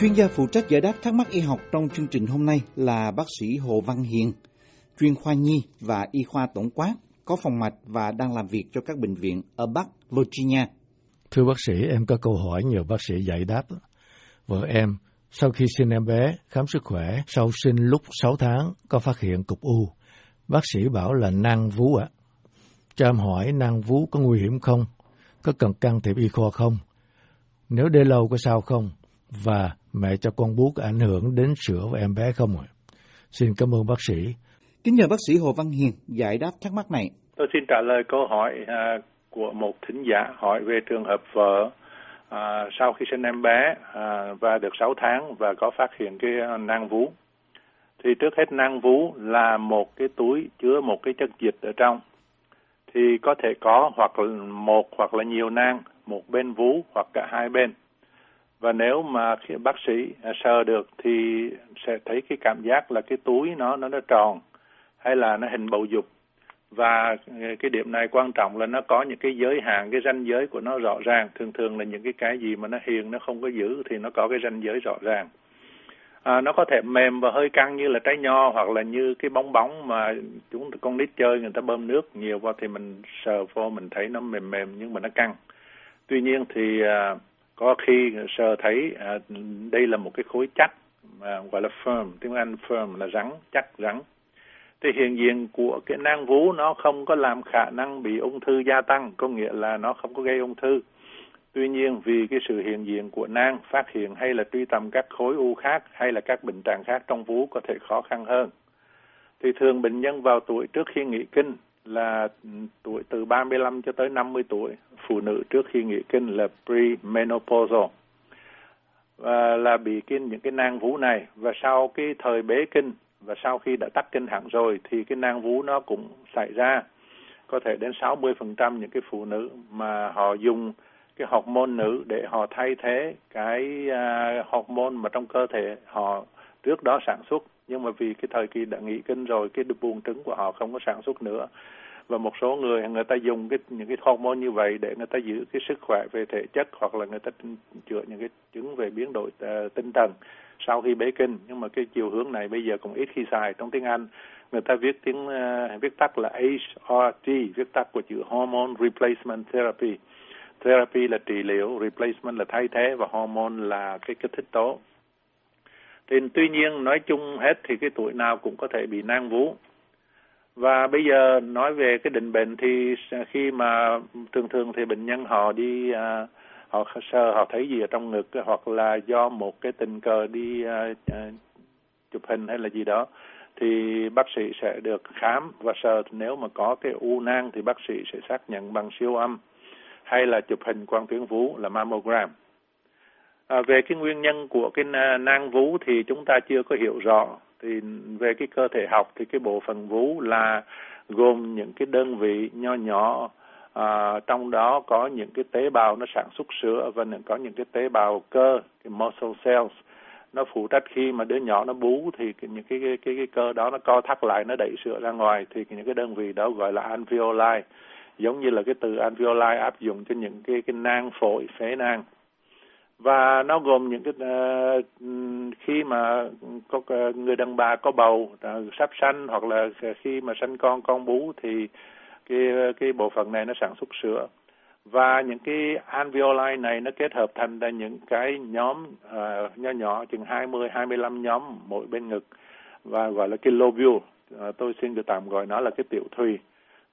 Chuyên gia phụ trách giải đáp thắc mắc y học trong chương trình hôm nay là bác sĩ Hồ Văn Hiền, chuyên khoa nhi và y khoa tổng quát, có phòng mạch và đang làm việc cho các bệnh viện ở Bắc Virginia. Thưa bác sĩ, em có câu hỏi nhờ bác sĩ giải đáp. Vợ em, sau khi sinh em bé, khám sức khỏe, sau sinh lúc 6 tháng, có phát hiện cục u. Bác sĩ bảo là nang vú ạ. À. Cho em hỏi nang vú có nguy hiểm không? Có cần can thiệp y khoa không? Nếu để lâu có sao không? Và mẹ cho con bú có ảnh hưởng đến sữa và em bé không ạ? Xin cảm ơn bác sĩ. Kính nhờ bác sĩ Hồ Văn Hiền giải đáp thắc mắc này. Tôi xin trả lời câu hỏi uh, của một thính giả hỏi về trường hợp vợ à, sau khi sinh em bé à, và được 6 tháng và có phát hiện cái nang vú. Thì trước hết nang vú là một cái túi chứa một cái chất dịch ở trong. Thì có thể có hoặc là một hoặc là nhiều nang, một bên vú hoặc cả hai bên. Và nếu mà khi bác sĩ à, sờ được thì sẽ thấy cái cảm giác là cái túi nó nó nó tròn hay là nó hình bầu dục. Và à, cái điểm này quan trọng là nó có những cái giới hạn cái ranh giới của nó rõ ràng. Thường thường là những cái cái gì mà nó hiền nó không có giữ thì nó có cái ranh giới rõ ràng. À, nó có thể mềm và hơi căng như là trái nho hoặc là như cái bóng bóng mà chúng con nít chơi người ta bơm nước nhiều vào thì mình sờ vô mình thấy nó mềm mềm nhưng mà nó căng. Tuy nhiên thì à, có khi sơ thấy à, đây là một cái khối chắc mà gọi là firm tiếng Anh firm là rắn chắc rắn thì hiện diện của cái nang vú nó không có làm khả năng bị ung thư gia tăng, có nghĩa là nó không có gây ung thư. Tuy nhiên vì cái sự hiện diện của nang phát hiện hay là truy tầm các khối u khác hay là các bệnh trạng khác trong vú có thể khó khăn hơn. Thì thường bệnh nhân vào tuổi trước khi nghỉ kinh là tuổi từ 35 cho tới 50 tuổi, phụ nữ trước khi nghỉ kinh là premenopausal. Và là bị kinh những cái nang vú này. Và sau cái thời bế kinh và sau khi đã tắt kinh hẳn rồi thì cái nang vú nó cũng xảy ra. Có thể đến 60% những cái phụ nữ mà họ dùng cái hormone nữ để họ thay thế cái uh, hormone mà trong cơ thể họ trước đó sản xuất nhưng mà vì cái thời kỳ đã nghỉ kinh rồi cái buồng trứng của họ không có sản xuất nữa. Và một số người người ta dùng cái những cái hormone như vậy để người ta giữ cái sức khỏe về thể chất hoặc là người ta chữa những cái chứng về biến đổi uh, tinh thần sau khi bế kinh. Nhưng mà cái chiều hướng này bây giờ cũng ít khi xài. Trong tiếng Anh người ta viết tiếng uh, viết tắt là HRT viết tắt của chữ hormone replacement therapy. Therapy là trị liệu replacement là thay thế và hormone là cái kích thích tố thì tuy nhiên nói chung hết thì cái tuổi nào cũng có thể bị nang vú và bây giờ nói về cái định bệnh thì khi mà thường thường thì bệnh nhân họ đi à, họ sơ họ thấy gì ở trong ngực hoặc là do một cái tình cờ đi à, à, chụp hình hay là gì đó thì bác sĩ sẽ được khám và sờ nếu mà có cái u nang thì bác sĩ sẽ xác nhận bằng siêu âm hay là chụp hình quang tuyến vú là mammogram. À, về cái nguyên nhân của cái nang vú thì chúng ta chưa có hiểu rõ. Thì về cái cơ thể học thì cái bộ phận vú là gồm những cái đơn vị nho nhỏ. À, trong đó có những cái tế bào nó sản xuất sữa và có những cái tế bào cơ cái muscle cells. Nó phụ trách khi mà đứa nhỏ nó bú thì những cái cái cái, cái cơ đó nó co thắt lại nó đẩy sữa ra ngoài. Thì những cái đơn vị đó gọi là alveoli. Giống như là cái từ alveoli áp dụng cho những cái cái nang phổi phế nang và nó gồm những cái uh, khi mà có người đàn bà có bầu uh, sắp sanh hoặc là khi mà sanh con con bú thì cái cái bộ phận này nó sản xuất sữa. Và những cái alveoli này nó kết hợp thành ra những cái nhóm ờ, uh, nhỏ nhỏ chừng 20 25 nhóm mỗi bên ngực và gọi là cái lobule. Uh, tôi xin được tạm gọi nó là cái tiểu thùy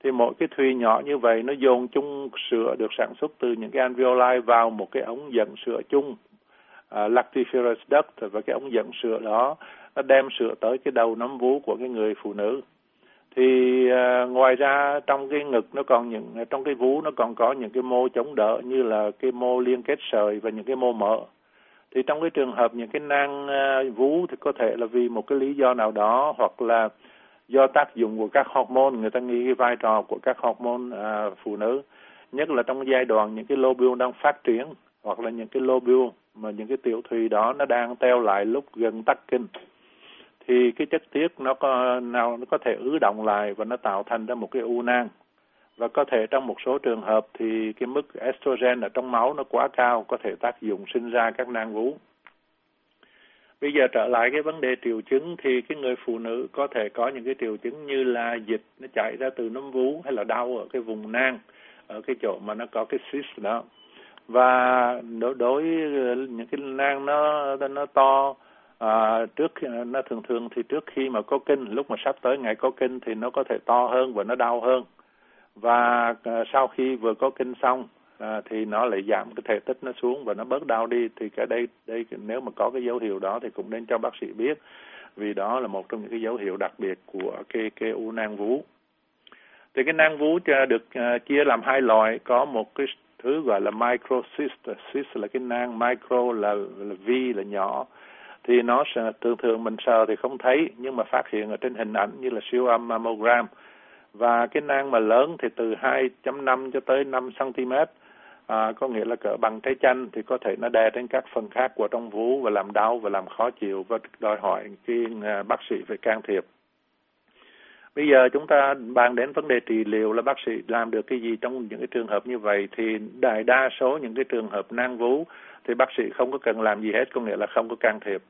thì mỗi cái thùy nhỏ như vậy nó dồn chung sữa được sản xuất từ những cái alveoli vào một cái ống dẫn sữa chung uh, lactiferous duct và cái ống dẫn sữa đó nó đem sữa tới cái đầu nấm vú của cái người phụ nữ. Thì uh, ngoài ra trong cái ngực nó còn những trong cái vú nó còn có những cái mô chống đỡ như là cái mô liên kết sợi và những cái mô mỡ. Thì trong cái trường hợp những cái nang uh, vú thì có thể là vì một cái lý do nào đó hoặc là do tác dụng của các hormone người ta nghĩ cái vai trò của các hormone à, phụ nữ nhất là trong giai đoạn những cái lobule đang phát triển hoặc là những cái lobule mà những cái tiểu thùy đó nó đang teo lại lúc gần tắc kinh thì cái chất tiết nó có nào nó có thể ứ động lại và nó tạo thành ra một cái u nang. Và có thể trong một số trường hợp thì cái mức estrogen ở trong máu nó quá cao có thể tác dụng sinh ra các nang vú. Bây giờ trở lại cái vấn đề triệu chứng thì cái người phụ nữ có thể có những cái triệu chứng như là dịch nó chảy ra từ nấm vú hay là đau ở cái vùng nang ở cái chỗ mà nó có cái cyst đó. Và đối đối những cái nang nó nó to à, trước nó thường thường thì trước khi mà có kinh lúc mà sắp tới ngày có kinh thì nó có thể to hơn và nó đau hơn. Và à, sau khi vừa có kinh xong à, thì nó lại giảm cái thể tích nó xuống và nó bớt đau đi. Thì cái đây đây nếu mà có cái dấu hiệu đó thì cũng nên cho bác sĩ biết. Vì đó là một trong những cái dấu hiệu đặc biệt của cái cái u nang vú. Thì cái nang vú được uh, chia làm hai loại. Có một cái thứ gọi là microcyst cyst là cái nang micro là, là vi là nhỏ. Thì nó sẽ thường thường mình sờ thì không thấy nhưng mà phát hiện ở trên hình ảnh như là siêu âm mammogram. Và cái nang mà lớn thì từ 2.5 cho tới 5 cm à, có nghĩa là cỡ bằng trái chanh thì có thể nó đè đến các phần khác của trong vú và làm đau và làm khó chịu và đòi hỏi cái à, bác sĩ phải can thiệp. Bây giờ chúng ta bàn đến vấn đề trị liệu là bác sĩ làm được cái gì trong những cái trường hợp như vậy thì đại đa số những cái trường hợp nang vú thì bác sĩ không có cần làm gì hết, có nghĩa là không có can thiệp.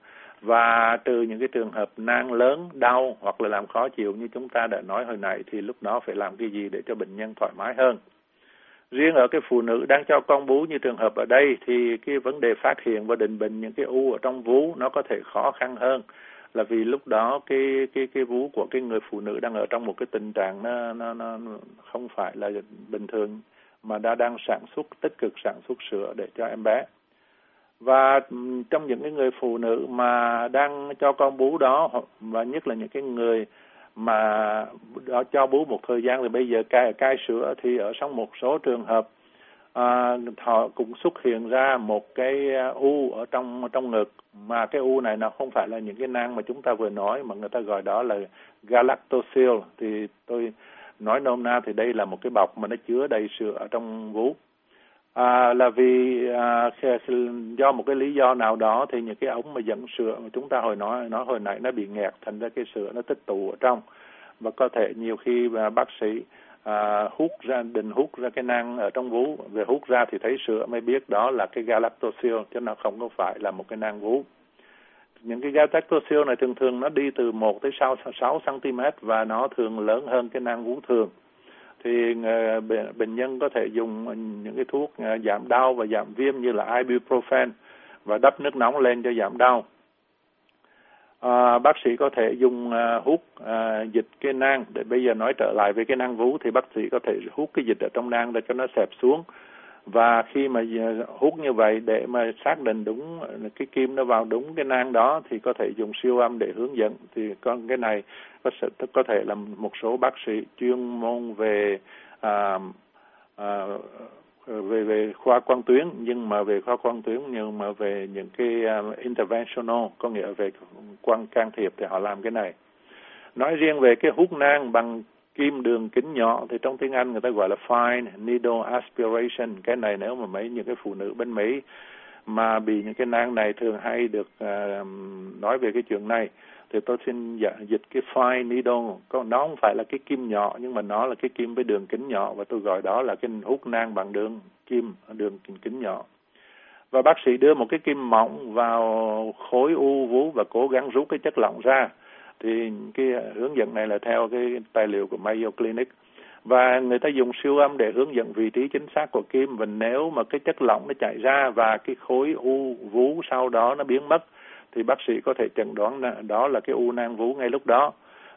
Và trừ những cái trường hợp nang lớn, đau hoặc là làm khó chịu như chúng ta đã nói hồi nãy thì lúc đó phải làm cái gì để cho bệnh nhân thoải mái hơn. Riêng ở cái phụ nữ đang cho con bú như trường hợp ở đây thì cái vấn đề phát hiện và định bệnh những cái u ở trong vú nó có thể khó khăn hơn. Là vì lúc đó cái cái cái vú của cái người phụ nữ đang ở trong một cái tình trạng nó nó nó không phải là bình thường, mà đã đang sản xuất, tích cực sản xuất sữa để cho em bé. Và ừ, trong những cái người phụ nữ mà đang cho con bú đó và nhất là những cái người mà đó cho bú một thời gian thì bây giờ cai cai sữa thì ở trong một số trường hợp à, họ cũng xuất hiện ra một cái à, u ở trong trong ngực. Mà cái u này nó không phải là những cái nang mà chúng ta vừa nói mà người ta gọi đó là galactocele thì tôi nói nôm na thì đây là một cái bọc mà nó chứa đầy sữa ở trong vú à, là vì à, do một cái lý do nào đó thì những cái ống mà dẫn sữa mà chúng ta hồi nói nói hồi nãy nó bị nghẹt thành ra cái sữa nó tích tụ ở trong. Và có thể nhiều khi mà bác sĩ à, hút ra định hút ra cái nang ở trong vú. Về hút ra thì thấy sữa mới biết đó là cái galactosil chứ nó không có phải là một cái nang vú. Những cái galactosil này thường thường nó đi từ 1 tới 6, 6 cm và nó thường lớn hơn cái nang vú thường thì ờ, bệnh nhân có thể dùng những cái thuốc ờ, giảm đau và giảm viêm như là ibuprofen và đắp nước nóng lên cho giảm đau. À, bác sĩ có thể dùng à, hút à, dịch cái nang. Để bây giờ nói trở lại với cái nang vú thì bác sĩ có thể hút cái dịch ở trong nang để cho nó xẹp xuống và khi mà à, hút như vậy để mà xác định đúng à, cái kim nó vào đúng cái nang đó thì có thể dùng siêu âm để hướng dẫn. Thì con cái này có sẽ có thể là một số bác sĩ chuyên môn về à, à, về về khoa quang tuyến. Nhưng mà về khoa quang tuyến nhưng mà về những cái uh, interventional có nghĩa về quan can thiệp thì họ làm cái này. Nói riêng về cái hút nang bằng kim đường kính nhỏ thì trong tiếng Anh người ta gọi là fine needle aspiration. Cái này nếu mà mấy những cái phụ nữ bên Mỹ mà bị những cái nang này thường hay được uh, nói về cái chuyện này thì tôi xin dạ, dịch cái fine needle. Có nó không phải là cái kim nhỏ nhưng mà nó là cái kim với đường kính nhỏ và tôi gọi đó là cái hút nang bằng đường kim đường kính nhỏ. Và bác sĩ đưa một cái kim mỏng vào khối u vú và cố gắng rút cái chất lỏng ra thì cái à, hướng dẫn này là theo cái tài liệu của Mayo Clinic. Và người ta dùng siêu âm để hướng dẫn vị trí chính xác của kim. Và nếu mà cái chất lỏng nó chảy ra và cái khối u, vú sau đó nó biến mất, thì bác sĩ có thể chẩn đoán là đó là cái u nang vú ngay lúc đó.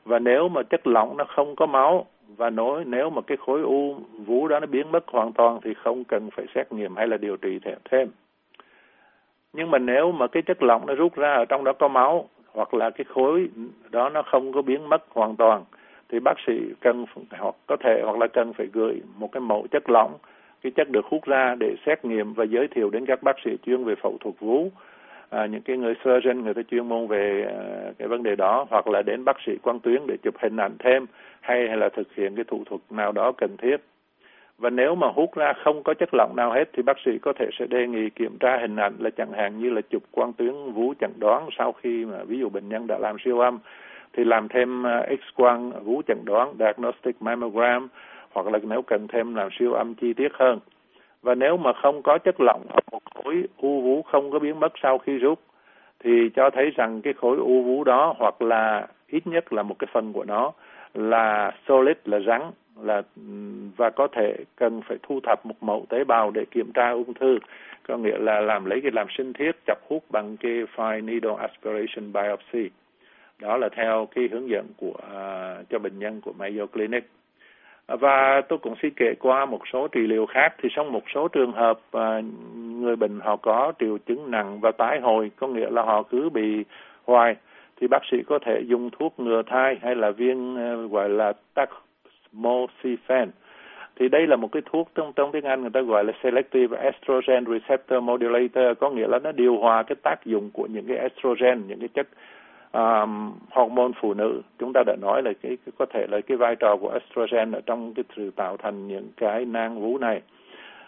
Và nếu mà chất lỏng nó không có máu, và nói nếu mà cái khối u, vú đó nó biến mất hoàn toàn, thì không cần phải xét nghiệm hay là điều trị thêm. Nhưng mà nếu mà cái chất lỏng nó rút ra ở trong đó có máu hoặc là cái khối đó nó không có biến mất hoàn toàn thì bác sĩ cần hoặc có thể hoặc là cần phải gửi một cái mẫu chất lỏng cái chất được hút ra để xét nghiệm và giới thiệu đến các bác sĩ chuyên về phẫu thuật vú. À, những cái người surgeon người ta chuyên môn về à, cái vấn đề đó hoặc là đến bác sĩ quan tuyến để chụp hình ảnh thêm hay hay là thực hiện cái thủ thuật nào đó cần thiết và nếu mà hút ra không có chất lỏng nào hết thì bác sĩ có thể sẽ đề nghị kiểm tra hình ảnh là chẳng hạn như là chụp quang tuyến vú chẩn đoán sau khi mà ví dụ bệnh nhân đã làm siêu âm, thì làm thêm à, x quang vú chẩn đoán, diagnostic mammogram, hoặc là nếu cần thêm làm siêu âm chi tiết hơn. Và nếu mà không có chất lỏng ở một khối u vú không có biến mất sau khi rút, thì cho thấy rằng cái khối u vú đó hoặc là ít nhất là một cái phần của nó là solid, là rắn là ừ, và có thể cần phải thu thập một mẫu tế bào để kiểm tra ung thư. Có nghĩa là làm lấy cái làm sinh thiết chọc hút bằng cái fine needle aspiration biopsy. Đó là theo cái hướng dẫn của uh, cho bệnh nhân của Mayo Clinic. À, và tôi cũng xin kể qua một số trị liệu khác. Thì trong một số trường hợp uh, người bệnh họ có triệu chứng nặng và tái hồi có nghĩa là họ cứ bị hoài thì bác sĩ có thể dùng thuốc ngừa thai hay là viên uh, gọi là tamoxifen thì đây là một cái thuốc trong trong tiếng Anh người ta gọi là selective estrogen receptor modulator có nghĩa là nó điều hòa cái tác dụng của những cái estrogen những cái chất um, hormone phụ nữ. Chúng ta đã nói là cái, cái có thể là cái vai trò của estrogen ở trong cái sự tạo thành những cái nang vú này.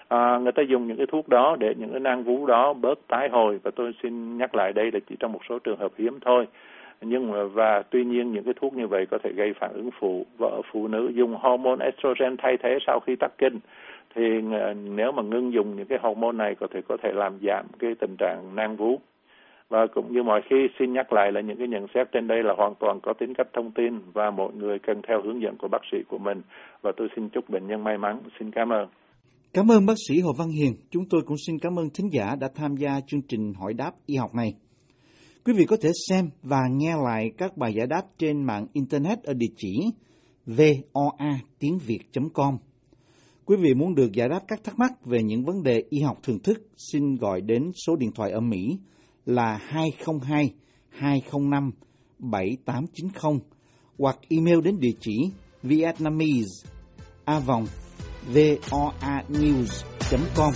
À, người ta dùng những cái thuốc đó để những cái nang vú đó bớt tái hồi. Và tôi xin nhắc lại đây là chỉ trong một số trường hợp hiếm thôi nhưng mà, và tuy nhiên những cái thuốc như vậy có thể gây phản ứng phụ vợ phụ nữ dùng hormone estrogen thay thế sau khi tắc kinh. Thì ờ, nếu mà ngưng dùng những cái hormone này có thể có thể làm giảm cái tình trạng nang vú. Và cũng như mọi khi, xin nhắc lại là những cái nhận xét trên đây là hoàn toàn có tính cách thông tin và mọi người cần theo hướng dẫn của bác sĩ của mình. Và tôi xin chúc bệnh nhân may mắn. Xin cảm ơn. Cảm ơn bác sĩ hồ văn hiền. Chúng tôi cũng xin cảm ơn thính giả đã tham gia chương trình hỏi đáp y học này quý vị có thể xem và nghe lại các bài giải đáp trên mạng internet ở địa chỉ voa tiếng việt com. Quý vị muốn được giải đáp các thắc mắc về những vấn đề y học thường thức, xin gọi đến số điện thoại ở Mỹ là 202 205 7890 hoặc email đến địa chỉ vietnamese a vòng voanews.com